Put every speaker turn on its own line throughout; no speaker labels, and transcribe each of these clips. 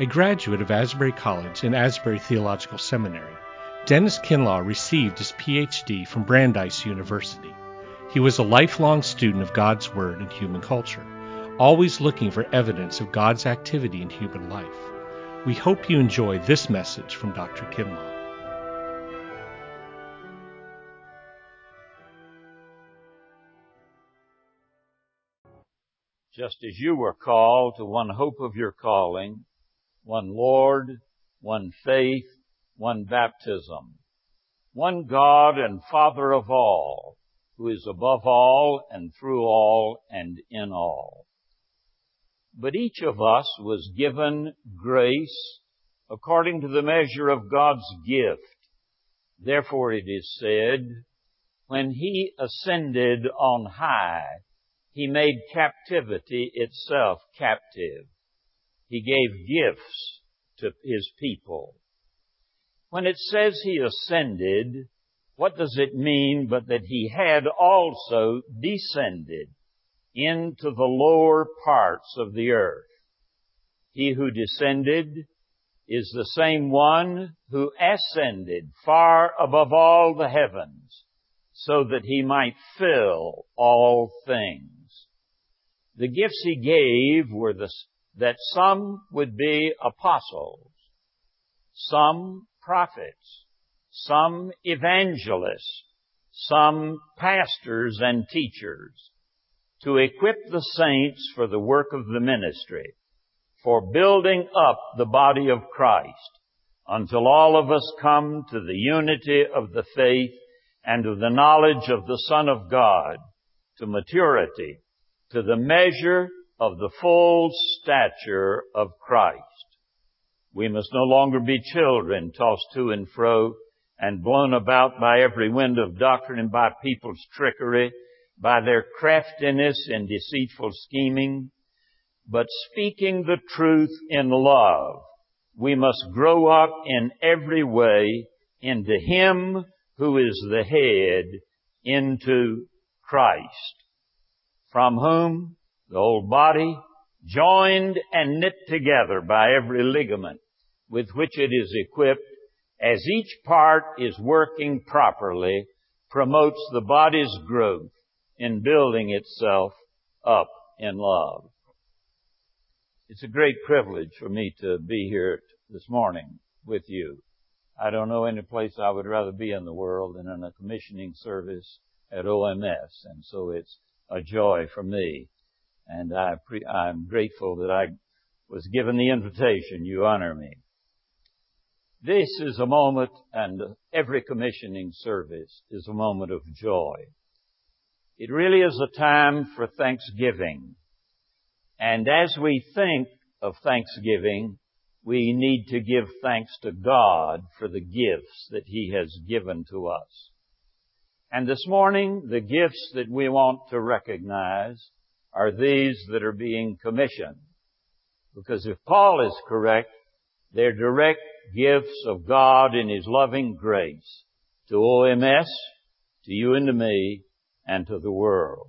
A graduate of Asbury College and Asbury Theological Seminary, Dennis Kinlaw received his PhD from Brandeis University. He was a lifelong student of God's Word and human culture, always looking for evidence of God's activity in human life. We hope you enjoy this message from Dr. Kinlaw.
Just as you were called to one hope of your calling, one Lord, one faith, one baptism, one God and Father of all, who is above all and through all and in all. But each of us was given grace according to the measure of God's gift. Therefore it is said, when he ascended on high, he made captivity itself captive. He gave gifts to his people. When it says he ascended, what does it mean but that he had also descended into the lower parts of the earth? He who descended is the same one who ascended far above all the heavens so that he might fill all things. The gifts he gave were the, that some would be apostles, some prophets, some evangelists, some pastors and teachers, to equip the saints for the work of the ministry, for building up the body of Christ, until all of us come to the unity of the faith and of the knowledge of the Son of God, to maturity, to the measure of the full stature of Christ. We must no longer be children tossed to and fro and blown about by every wind of doctrine and by people's trickery, by their craftiness and deceitful scheming, but speaking the truth in love. We must grow up in every way into Him who is the head, into Christ, from whom the whole body, joined and knit together by every ligament with which it is equipped, as each part is working properly, promotes the body's growth in building itself up in love. It's a great privilege for me to be here this morning with you. I don't know any place I would rather be in the world than in a commissioning service at OMS, and so it's a joy for me. And I'm grateful that I was given the invitation. You honor me. This is a moment, and every commissioning service is a moment of joy. It really is a time for thanksgiving. And as we think of thanksgiving, we need to give thanks to God for the gifts that He has given to us. And this morning, the gifts that we want to recognize are these that are being commissioned. Because if Paul is correct, they're direct gifts of God in His loving grace to OMS, to you and to me, and to the world.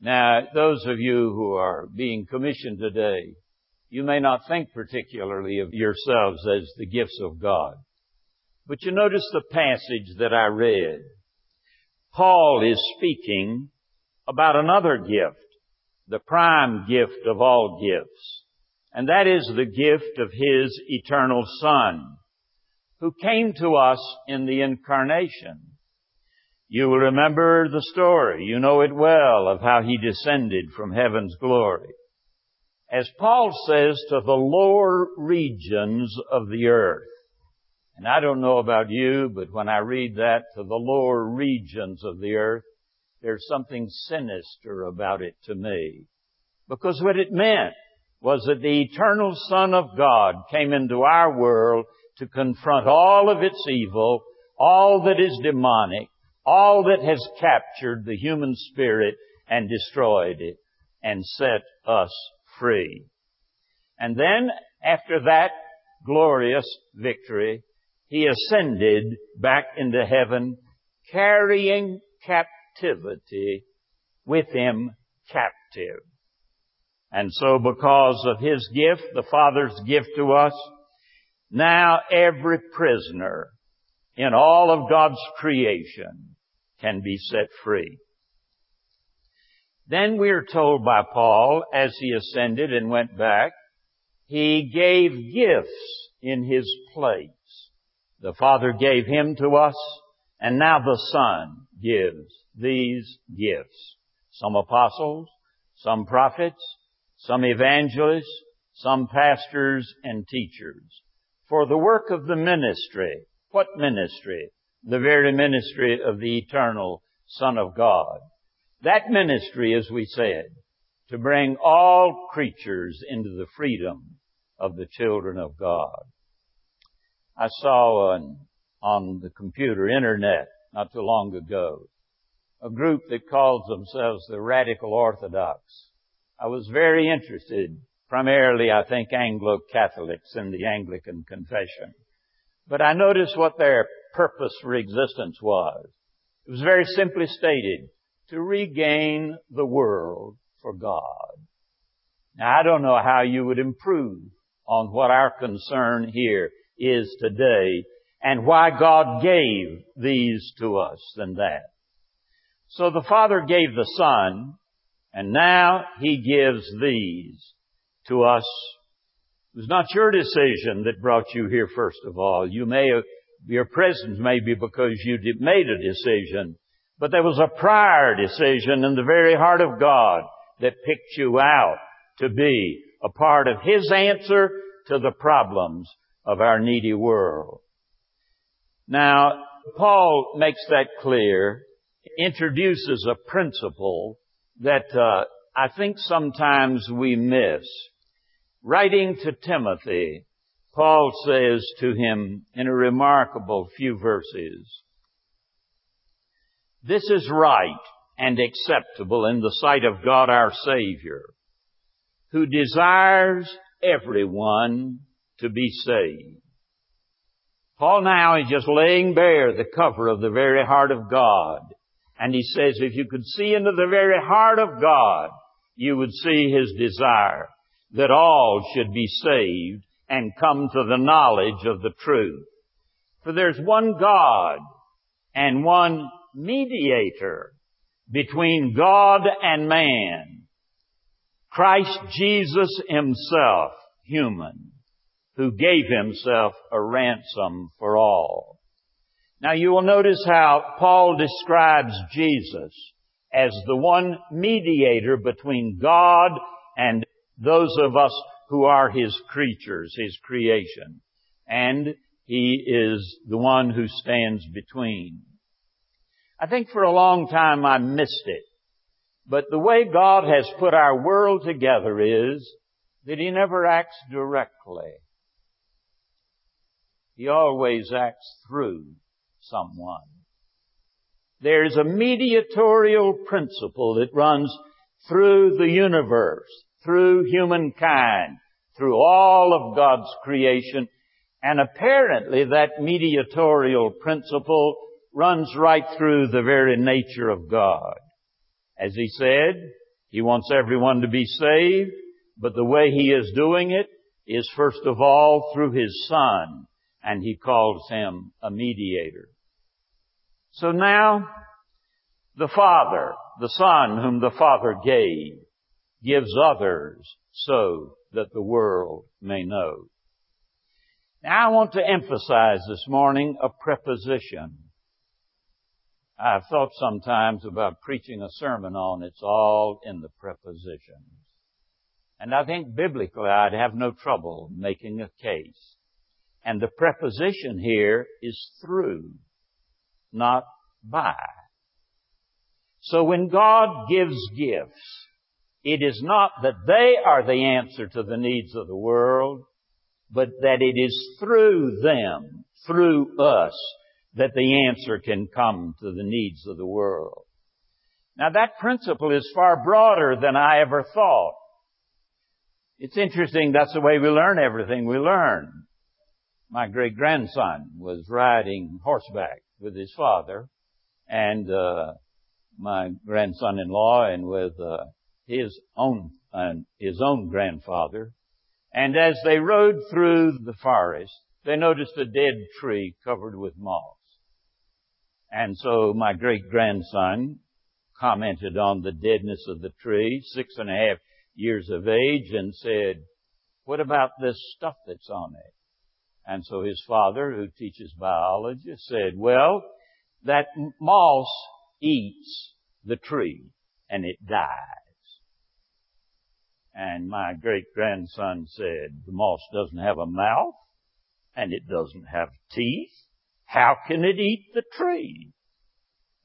Now, those of you who are being commissioned today, you may not think particularly of yourselves as the gifts of God. But you notice the passage that I read. Paul is speaking about another gift, the prime gift of all gifts. And that is the gift of His eternal Son, who came to us in the incarnation. You will remember the story. You know it well of how He descended from heaven's glory as Paul says, to the lower regions of the earth. And I don't know about you, but when I read that, to the lower regions of the earth, there's something sinister about it to me. Because what it meant was that the eternal Son of God came into our world to confront all of its evil, all that is demonic, all that has captured the human spirit and destroyed it, and set us free. And then, after that glorious victory, he ascended back into heaven, carrying captivity with him captive. And so because of His gift, the Father's gift to us, now every prisoner in all of God's creation can be set free. Then we are told by Paul, as he ascended and went back, he gave gifts in his place. The Father gave him to us, and now the Son gives these gifts. Some apostles, some prophets, some evangelists, some pastors and teachers. For the work of the ministry. What ministry? The very ministry of the eternal Son of God. That ministry, as we said, to bring all creatures into the freedom of the children of God. I saw on, on the computer, internet, not too long ago, a group that calls themselves the Radical Orthodox. I was very interested, primarily I think Anglo-Catholics in the Anglican Confession. But I noticed what their purpose for existence was. It was very simply stated, to regain the world for God. Now I don't know how you would improve on what our concern here is today and why God gave these to us than that. So the Father gave the Son, and now He gives these to us. It was not your decision that brought you here first of all. You may your presence may be because you made a decision, but there was a prior decision in the very heart of God that picked you out to be a part of His answer to the problems of our needy world. Now, Paul makes that clear, introduces a principle that uh, I think sometimes we miss. Writing to Timothy, Paul says to him in a remarkable few verses, This is right and acceptable in the sight of God our Savior, who desires everyone to be saved. Paul now is just laying bare the cover of the very heart of God. And he says if you could see into the very heart of God, you would see his desire that all should be saved and come to the knowledge of the truth. For there's one God and one mediator between God and man. Christ Jesus himself, human who gave himself a ransom for all. Now you will notice how Paul describes Jesus as the one mediator between God and those of us who are his creatures, his creation. And he is the one who stands between. I think for a long time I missed it. But the way God has put our world together is that he never acts directly. He always acts through someone. There's a mediatorial principle that runs through the universe, through humankind, through all of God's creation, and apparently that mediatorial principle runs right through the very nature of God. As he said, he wants everyone to be saved, but the way he is doing it is first of all through his Son, and he calls him a mediator. So now, the Father, the Son whom the Father gave, gives others so that the world may know. Now I want to emphasize this morning a preposition. I've thought sometimes about preaching a sermon on it's all in the prepositions. And I think biblically I'd have no trouble making a case and the preposition here is through, not by. So when God gives gifts, it is not that they are the answer to the needs of the world, but that it is through them, through us, that the answer can come to the needs of the world. Now that principle is far broader than I ever thought. It's interesting, that's the way we learn everything we learn my great grandson was riding horseback with his father and uh, my grandson-in-law and with uh, his own and his own grandfather. And as they rode through the forest, they noticed a dead tree covered with moss. And so my great grandson commented on the deadness of the tree, six and a half years of age, and said, what about this stuff that's on it? And so his father, who teaches biology, said, well, that moss eats the tree and it dies. And my great grandson said, the moss doesn't have a mouth and it doesn't have teeth. How can it eat the tree?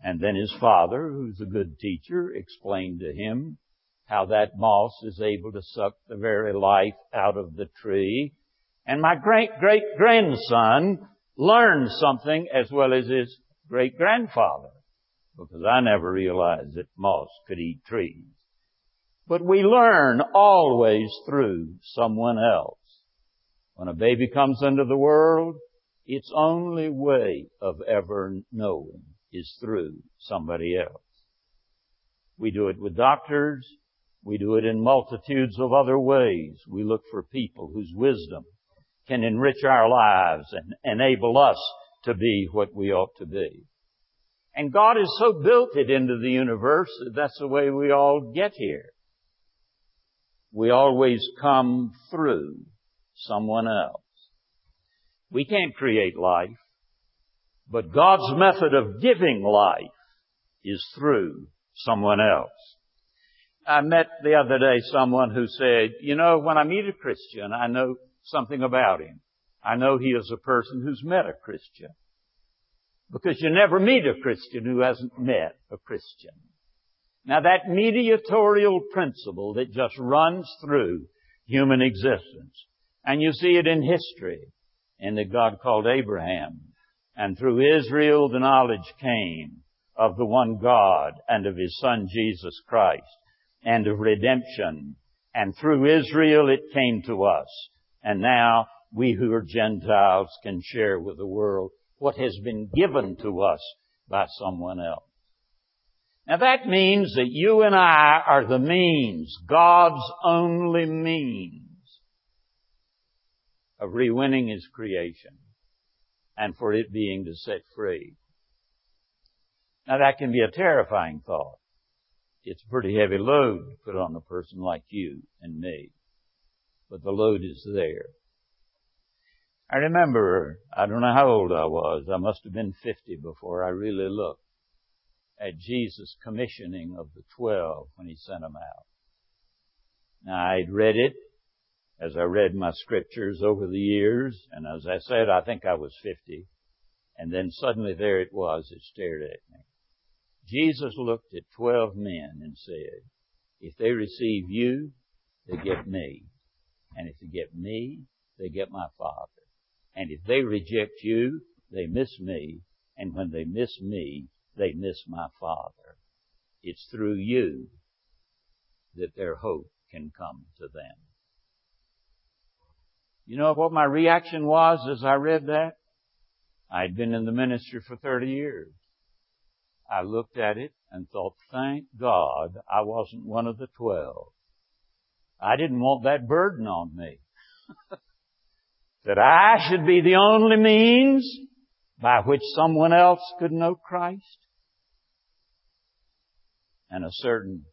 And then his father, who's a good teacher, explained to him how that moss is able to suck the very life out of the tree. And my great great grandson learned something as well as his great grandfather, because I never realized that moss could eat trees. But we learn always through someone else. When a baby comes into the world, its only way of ever knowing is through somebody else. We do it with doctors. We do it in multitudes of other ways. We look for people whose wisdom can enrich our lives and enable us to be what we ought to be. And God has so built it into the universe that that's the way we all get here. We always come through someone else. We can't create life, but God's method of giving life is through someone else. I met the other day someone who said, you know, when I meet a Christian, I know something about him. I know he is a person who's met a Christian. Because you never meet a Christian who hasn't met a Christian. Now that mediatorial principle that just runs through human existence, and you see it in history, and that God called Abraham, and through Israel the knowledge came of the one God and of His Son Jesus Christ and of redemption. And through Israel it came to us. And now we who are Gentiles can share with the world what has been given to us by someone else. Now that means that you and I are the means, God's only means of rewinning His creation and for it being to set free. Now that can be a terrifying thought it's a pretty heavy load to put on a person like you and me. But the load is there. I remember, I don't know how old I was, I must have been 50 before I really looked at Jesus' commissioning of the twelve when he sent them out. Now I'd read it as I read my scriptures over the years, and as I said, I think I was 50. And then suddenly there it was, it stared at me. Jesus looked at twelve men and said, if they receive you, they get me. And if they get me, they get my Father. And if they reject you, they miss me. And when they miss me, they miss my Father. It's through you that their hope can come to them. You know what my reaction was as I read that? I'd been in the ministry for 30 years. I looked at it and thought, thank God I wasn't one of the twelve. I didn't want that burden on me. that I should be the only means by which someone else could know Christ. And a certain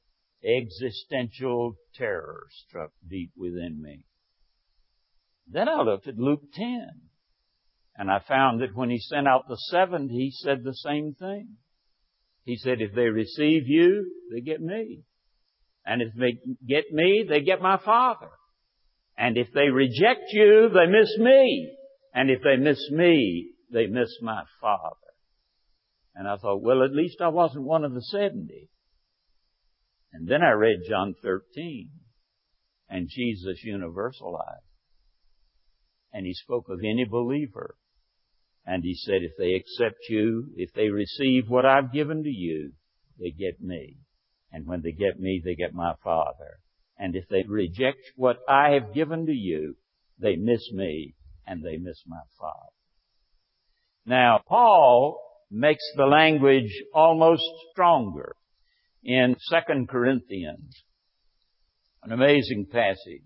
existential terror struck deep within me. Then I looked at Luke 10. And I found that when he sent out the seventy, he said the same thing. He said, if they receive you, they get me. And if they get me, they get my Father. And if they reject you, they miss me. And if they miss me, they miss my Father. And I thought, well, at least I wasn't one of the seventy. And then I read John 13. And Jesus universalized. And he spoke of any believer and he said, if they accept you, if they receive what I've given to you, they get me. And when they get me, they get my Father. And if they reject what I have given to you, they miss me and they miss my Father. Now, Paul makes the language almost stronger in 2 Corinthians An amazing passage.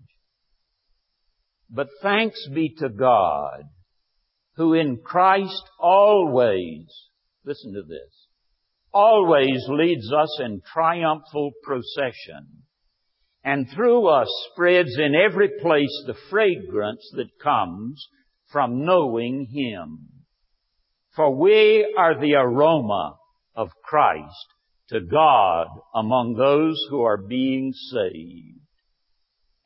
But thanks be to God, who in Christ always, listen to this, always leads us in triumphal procession, and through us spreads in every place the fragrance that comes from knowing Him. For we are the aroma of Christ to God among those who are being saved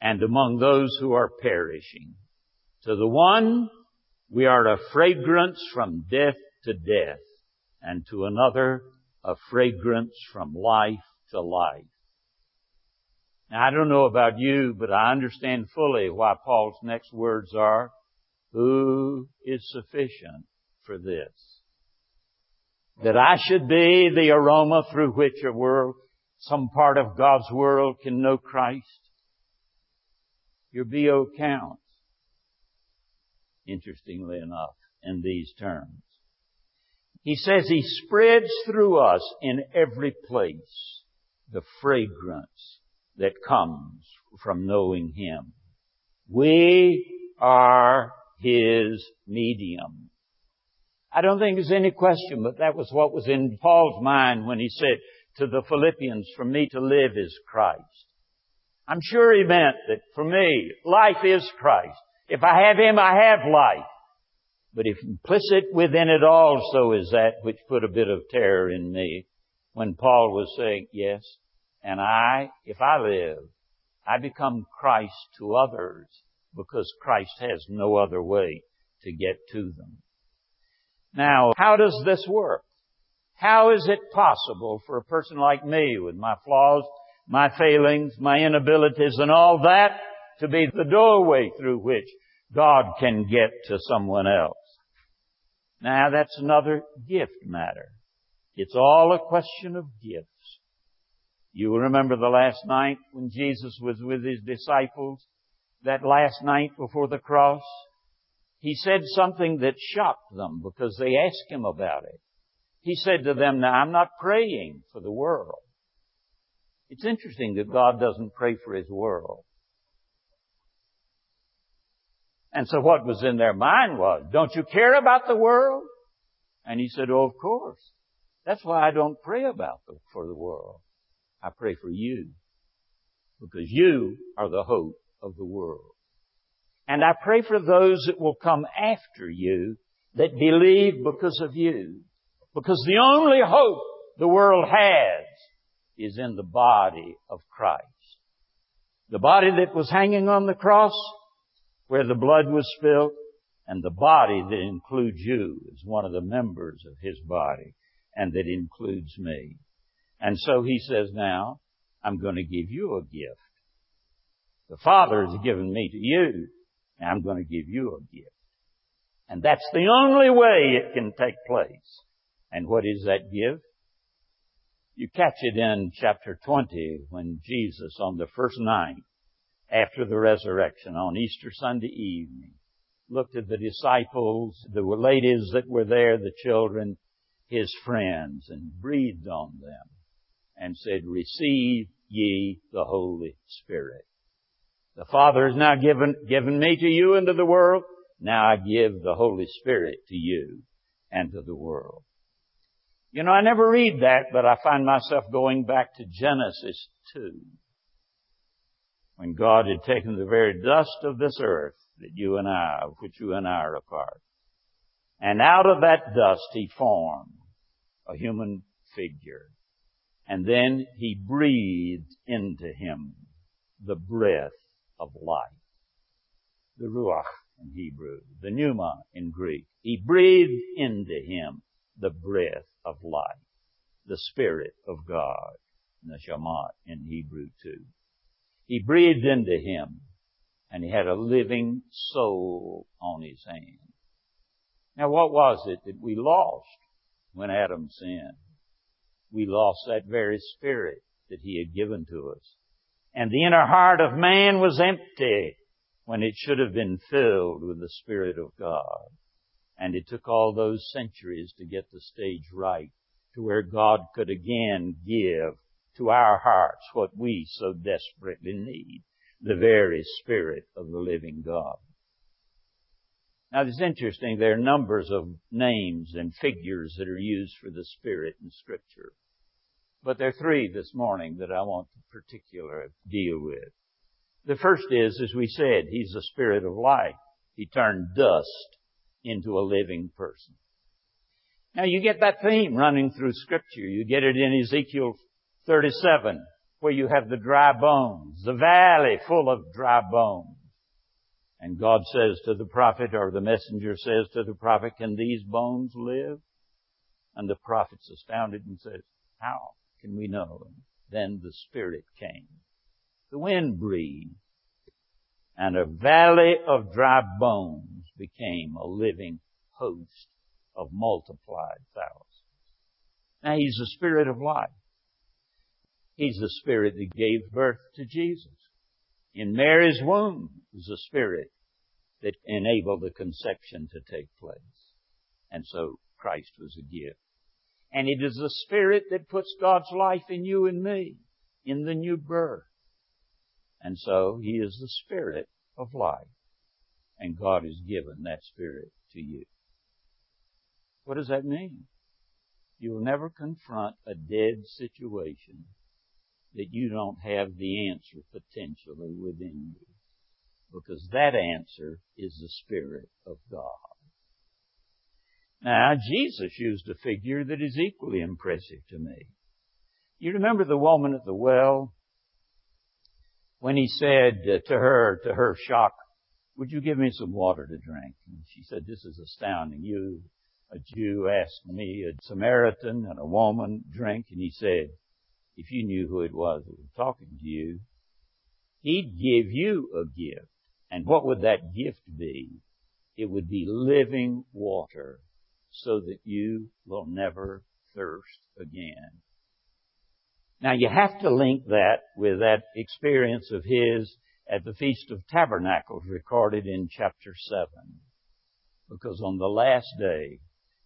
and among those who are perishing. To the one, we are a fragrance from death to death, and to another, a fragrance from life to life. Now, I don't know about you, but I understand fully why Paul's next words are, who is sufficient for this? That I should be the aroma through which a world, some part of God's world can know Christ. Your BO counts, interestingly enough, in these terms. He says he spreads through us in every place the fragrance that comes from knowing Him. We are His medium. I don't think there's any question, but that was what was in Paul's mind when he said to the Philippians, for me to live is Christ. I'm sure he meant that for me, life is Christ. If I have Him, I have life. But if implicit within it also is that which put a bit of terror in me when Paul was saying, yes, and I, if I live, I become Christ to others because Christ has no other way to get to them. Now, how does this work? How is it possible for a person like me with my flaws my failings, my inabilities and all that to be the doorway through which God can get to someone else. Now that's another gift matter. It's all a question of gifts. You remember the last night when Jesus was with his disciples, that last night before the cross? He said something that shocked them because they asked him about it. He said to them, now I'm not praying for the world. It's interesting that God doesn't pray for His world. And so what was in their mind was, don't you care about the world? And he said, oh, of course. That's why I don't pray about the, for the world. I pray for you. Because you are the hope of the world. And I pray for those that will come after you that believe because of you. Because the only hope the world has is in the body of Christ. The body that was hanging on the cross, where the blood was spilled, and the body that includes you is one of the members of His body, and that includes me. And so He says now, I'm going to give you a gift. The Father has given me to you, and I'm going to give you a gift. And that's the only way it can take place. And what is that gift? You catch it in chapter 20 when Jesus on the first night after the resurrection on Easter Sunday evening looked at the disciples, the ladies that were there, the children, his friends, and breathed on them and said, receive ye the Holy Spirit. The Father has now given, given me to you and to the world. Now I give the Holy Spirit to you and to the world. You know, I never read that, but I find myself going back to Genesis 2. When God had taken the very dust of this earth that you and I, of which you and I are a part. And out of that dust He formed a human figure. And then He breathed into him the breath of life. The Ruach in Hebrew, the Pneuma in Greek. He breathed into him the breath of life, the Spirit of God, the Neshama in Hebrew too. He breathed into him and he had a living soul on his hand. Now what was it that we lost when Adam sinned? We lost that very spirit that he had given to us. And the inner heart of man was empty when it should have been filled with the Spirit of God. And it took all those centuries to get the stage right to where God could again give to our hearts what we so desperately need. The very Spirit of the living God. Now it's interesting, there are numbers of names and figures that are used for the Spirit in Scripture. But there are three this morning that I want to particularly deal with. The first is, as we said, He's the Spirit of life. He turned dust into a living person. Now you get that theme running through scripture. You get it in Ezekiel 37, where you have the dry bones, the valley full of dry bones. And God says to the prophet, or the messenger says to the prophet, can these bones live? And the prophet's astounded and says, how can we know? And then the Spirit came. The wind breathed, and a valley of dry bones became a living host of multiplied thousands. Now He's the Spirit of life. He's the Spirit that gave birth to Jesus. In Mary's womb was the Spirit that enabled the conception to take place. And so Christ was a gift. And it is the Spirit that puts God's life in you and me in the new birth. And so He is the Spirit of life. And God has given that Spirit to you. What does that mean? You will never confront a dead situation that you don't have the answer potentially within you. Because that answer is the Spirit of God. Now, Jesus used a figure that is equally impressive to me. You remember the woman at the well? When he said uh, to her, to her shock, would you give me some water to drink? And she said, this is astounding. You, a Jew, asked me, a Samaritan and a woman, drink. And he said, if you knew who it was that was talking to you, he'd give you a gift. And what would that gift be? It would be living water so that you will never thirst again. Now you have to link that with that experience of his at the Feast of Tabernacles recorded in chapter 7. Because on the last day,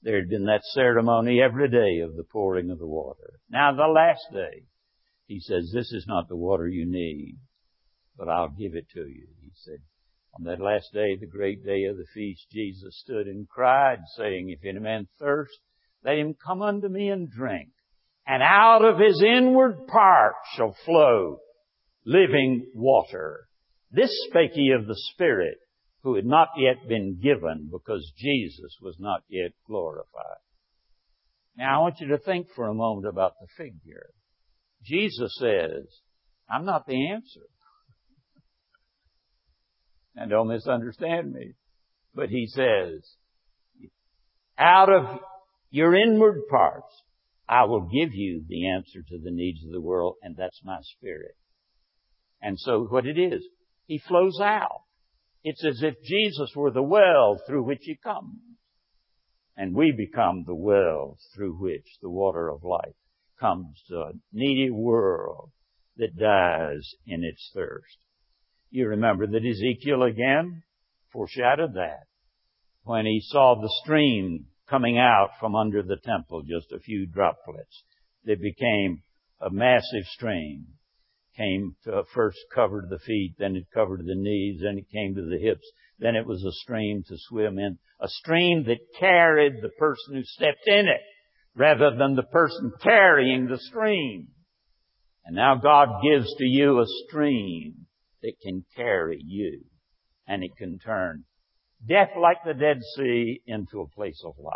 there had been that ceremony every day of the pouring of the water. Now the last day, he says, this is not the water you need, but I'll give it to you. He said, on that last day, the great day of the feast, Jesus stood and cried, saying, If any man thirst, let him come unto me and drink. And out of his inward part shall flow living water. This spake he of the Spirit, who had not yet been given because Jesus was not yet glorified. Now I want you to think for a moment about the figure. Jesus says, I'm not the answer. And don't misunderstand me. But he says, out of your inward parts, I will give you the answer to the needs of the world, and that's my spirit. And so what it is, he flows out. It's as if Jesus were the well through which he comes. And we become the wells through which the water of life comes to a needy world that dies in its thirst. You remember that Ezekiel again foreshadowed that when he saw the stream coming out from under the temple, just a few droplets that became a massive stream. Came to first covered the feet, then it covered the knees, then it came to the hips, then it was a stream to swim in. A stream that carried the person who stepped in it rather than the person carrying the stream. And now God gives to you a stream that can carry you. And it can turn death like the Dead Sea into a place of life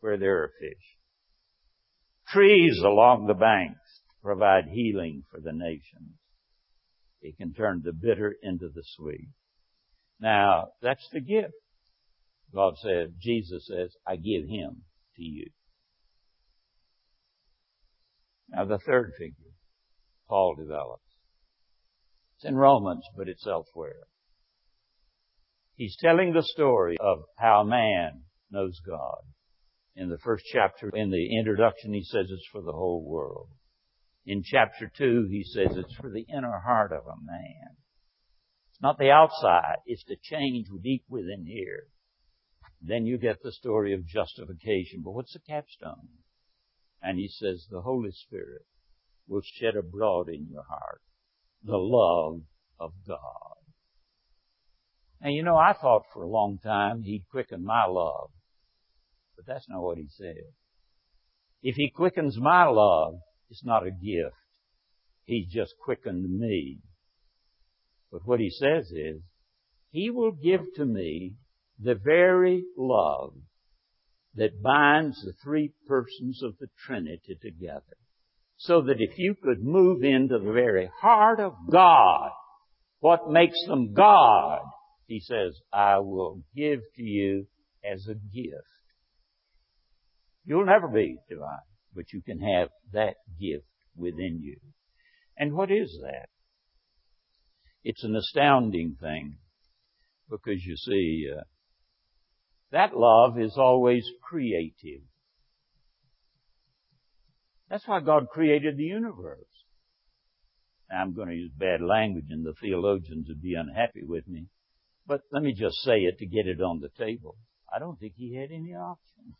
where there are fish. Trees along the banks provide healing for the nations. It can turn the bitter into the sweet. Now, that's the gift. God said, Jesus says, I give him to you. Now the third figure, Paul develops. It's in Romans, but it's elsewhere. He's telling the story of how man knows God. In the first chapter, in the introduction, he says it's for the whole world. In chapter two, he says it's for the inner heart of a man. It's not the outside, it's the change deep within here. Then you get the story of justification. But what's the capstone? And he says the Holy Spirit will shed abroad in your heart the love of God. And you know, I thought for a long time He'd quicken my love. But that's not what He said. If He quickens my love, it's not a gift. He's just quickened me. But what He says is, He will give to me the very love that binds the three persons of the Trinity together. So that if you could move into the very heart of God, what makes them God, He says, I will give to you as a gift. You'll never be divine, but you can have that gift within you. And what is that? It's an astounding thing because you see, uh, that love is always creative. That's why God created the universe. I'm going to use bad language and the theologians would be unhappy with me. But let me just say it to get it on the table. I don't think he had any option.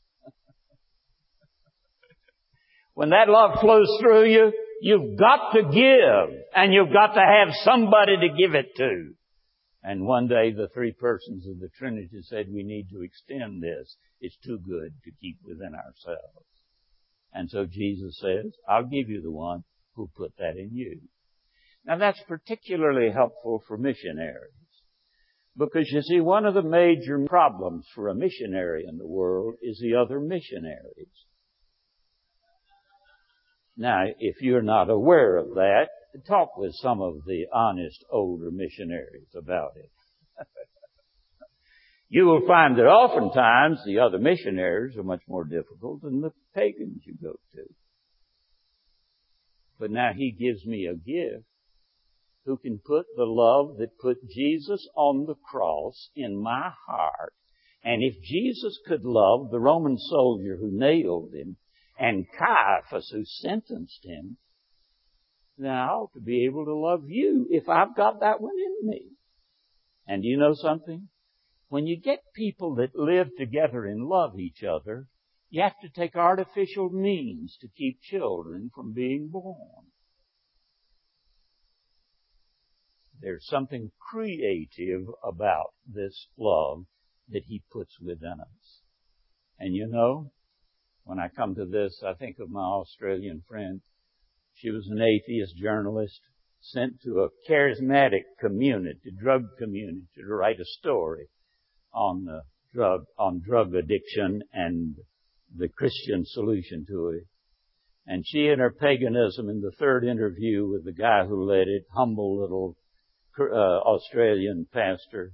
When that love flows through you, you've got to give and you've got to have somebody to give it to. And one day the three persons of the Trinity said, we need to extend this. It's too good to keep within ourselves. And so Jesus says, I'll give you the one who put that in you. Now that's particularly helpful for missionaries. Because you see, one of the major problems for a missionary in the world is the other missionaries. Now, if you're not aware of that, talk with some of the honest older missionaries about it. you will find that oftentimes the other missionaries are much more difficult than the pagans you go to. But now he gives me a gift who can put the love that put Jesus on the cross in my heart. And if Jesus could love the Roman soldier who nailed him and Caiaphas who sentenced him, now I ought to be able to love you if I've got that one in me. And you know something? When you get people that live together and love each other, you have to take artificial means to keep children from being born. There's something creative about this love that He puts within us. And you know, when I come to this, I think of my Australian friend she was an atheist journalist sent to a charismatic community, drug community, to write a story on drug, on drug addiction and the Christian solution to it. And she and her paganism in the third interview with the guy who led it, humble little uh, Australian pastor,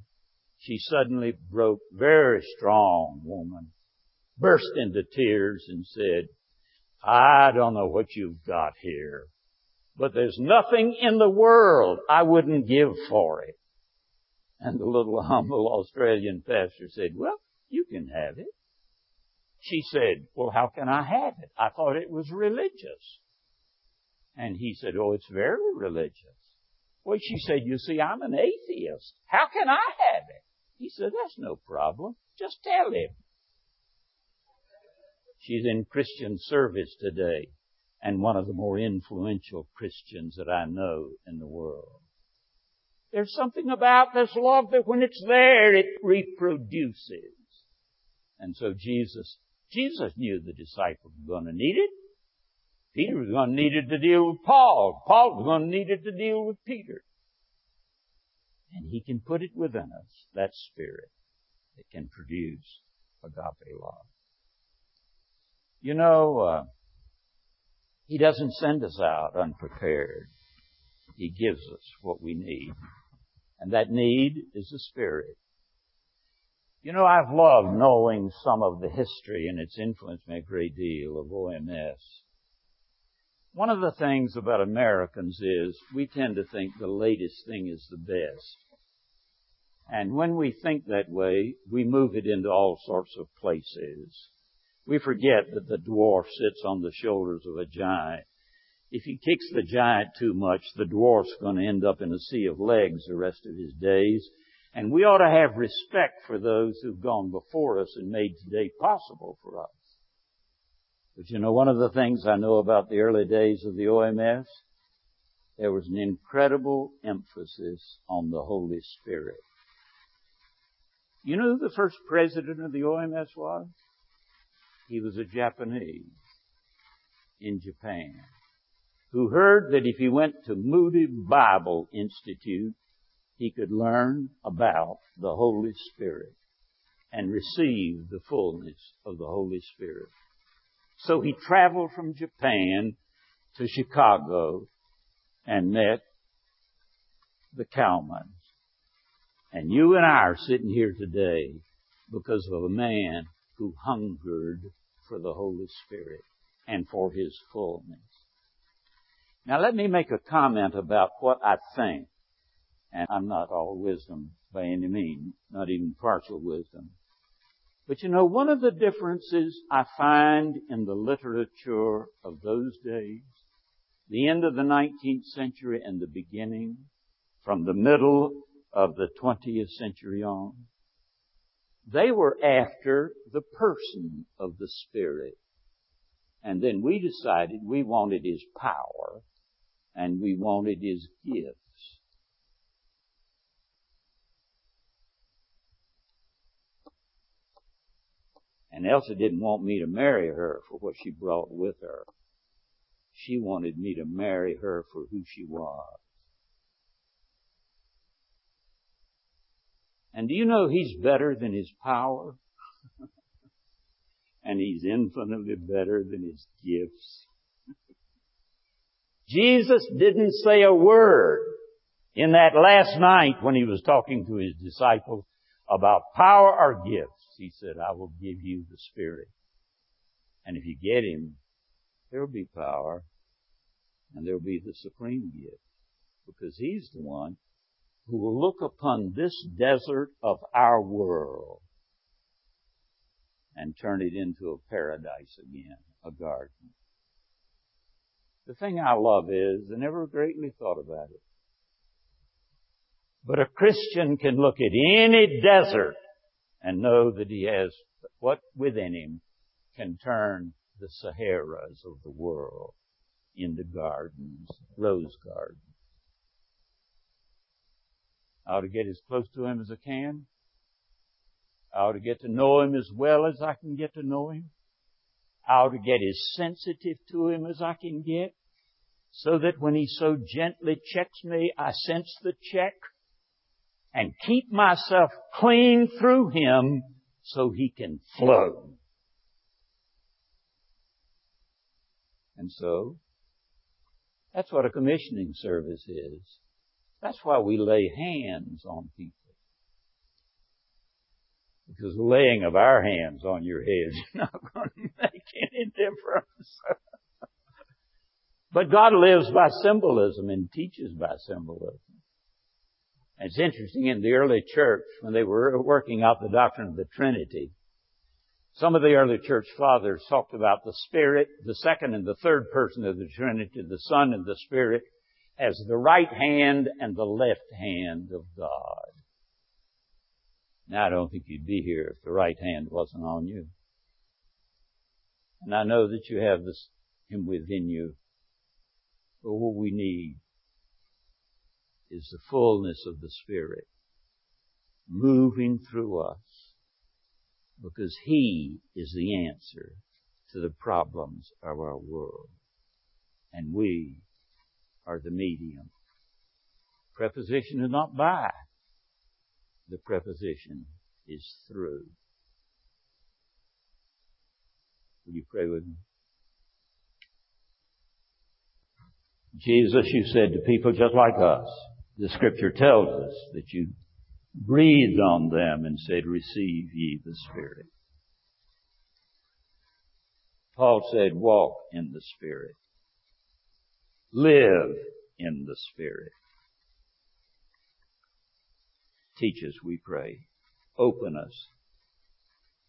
she suddenly broke, very strong woman, burst into tears and said, I don't know what you've got here, but there's nothing in the world I wouldn't give for it. And the little humble Australian pastor said, well, you can have it. She said, well, how can I have it? I thought it was religious. And he said, oh, it's very religious. Well, she said, you see, I'm an atheist. How can I have it? He said, that's no problem. Just tell him. She's in Christian service today and one of the more influential Christians that I know in the world. There's something about this love that when it's there, it reproduces. And so Jesus, Jesus knew the disciples were going to need it. Peter was going to need it to deal with Paul. Paul was going to need it to deal with Peter. And he can put it within us, that spirit that can produce agape love. You know, uh, He doesn't send us out unprepared. He gives us what we need. And that need is the Spirit. You know, I've loved knowing some of the history and it's influenced me a great deal of OMS. One of the things about Americans is we tend to think the latest thing is the best. And when we think that way, we move it into all sorts of places. We forget that the dwarf sits on the shoulders of a giant. If he kicks the giant too much, the dwarf's going to end up in a sea of legs the rest of his days. And we ought to have respect for those who've gone before us and made today possible for us. But you know, one of the things I know about the early days of the OMS, there was an incredible emphasis on the Holy Spirit. You know who the first president of the OMS was? He was a Japanese in Japan who heard that if he went to Moody Bible Institute, he could learn about the Holy Spirit and receive the fullness of the Holy Spirit. So he traveled from Japan to Chicago and met the Cowmans. And you and I are sitting here today because of a man who hungered for the Holy Spirit and for His fullness. Now let me make a comment about what I think. And I'm not all wisdom by any means, not even partial wisdom. But you know, one of the differences I find in the literature of those days, the end of the 19th century and the beginning, from the middle of the 20th century on, they were after the person of the Spirit. And then we decided we wanted His power and we wanted His gifts. And Elsa didn't want me to marry her for what she brought with her. She wanted me to marry her for who she was. And do you know he's better than his power? and he's infinitely better than his gifts. Jesus didn't say a word in that last night when he was talking to his disciples about power or gifts. He said, I will give you the Spirit. And if you get him, there will be power and there will be the supreme gift because he's the one who will look upon this desert of our world and turn it into a paradise again, a garden. The thing I love is, I never greatly thought about it. But a Christian can look at any desert and know that he has what within him can turn the Saharas of the world into gardens, rose gardens. I ought to get as close to him as I can. I ought to get to know him as well as I can get to know him. I ought to get as sensitive to him as I can get so that when he so gently checks me, I sense the check and keep myself clean through him so he can flow. And so, that's what a commissioning service is. That's why we lay hands on people. Because laying of our hands on your head is not going to make any difference. but God lives by symbolism and teaches by symbolism. And it's interesting in the early church when they were working out the doctrine of the Trinity. Some of the early church fathers talked about the Spirit, the second and the third person of the Trinity, the Son and the Spirit, as the right hand and the left hand of God. Now I don't think you'd be here if the right hand wasn't on you. And I know that you have this, Him within you. But what we need is the fullness of the Spirit moving through us because He is the answer to the problems of our world. And we are the medium. Preposition is not by. The preposition is through. Will you pray with me? Jesus, you said to people just like us, the scripture tells us that you breathed on them and said, receive ye the Spirit. Paul said, walk in the Spirit. Live in the Spirit. Teach us, we pray. Open us.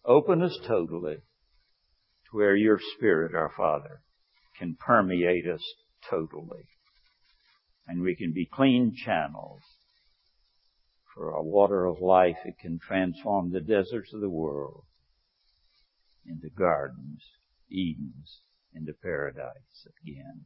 Open us totally to where your Spirit, our Father, can permeate us totally. And we can be clean channels for a water of life. It can transform the deserts of the world into gardens, Edens, into paradise again.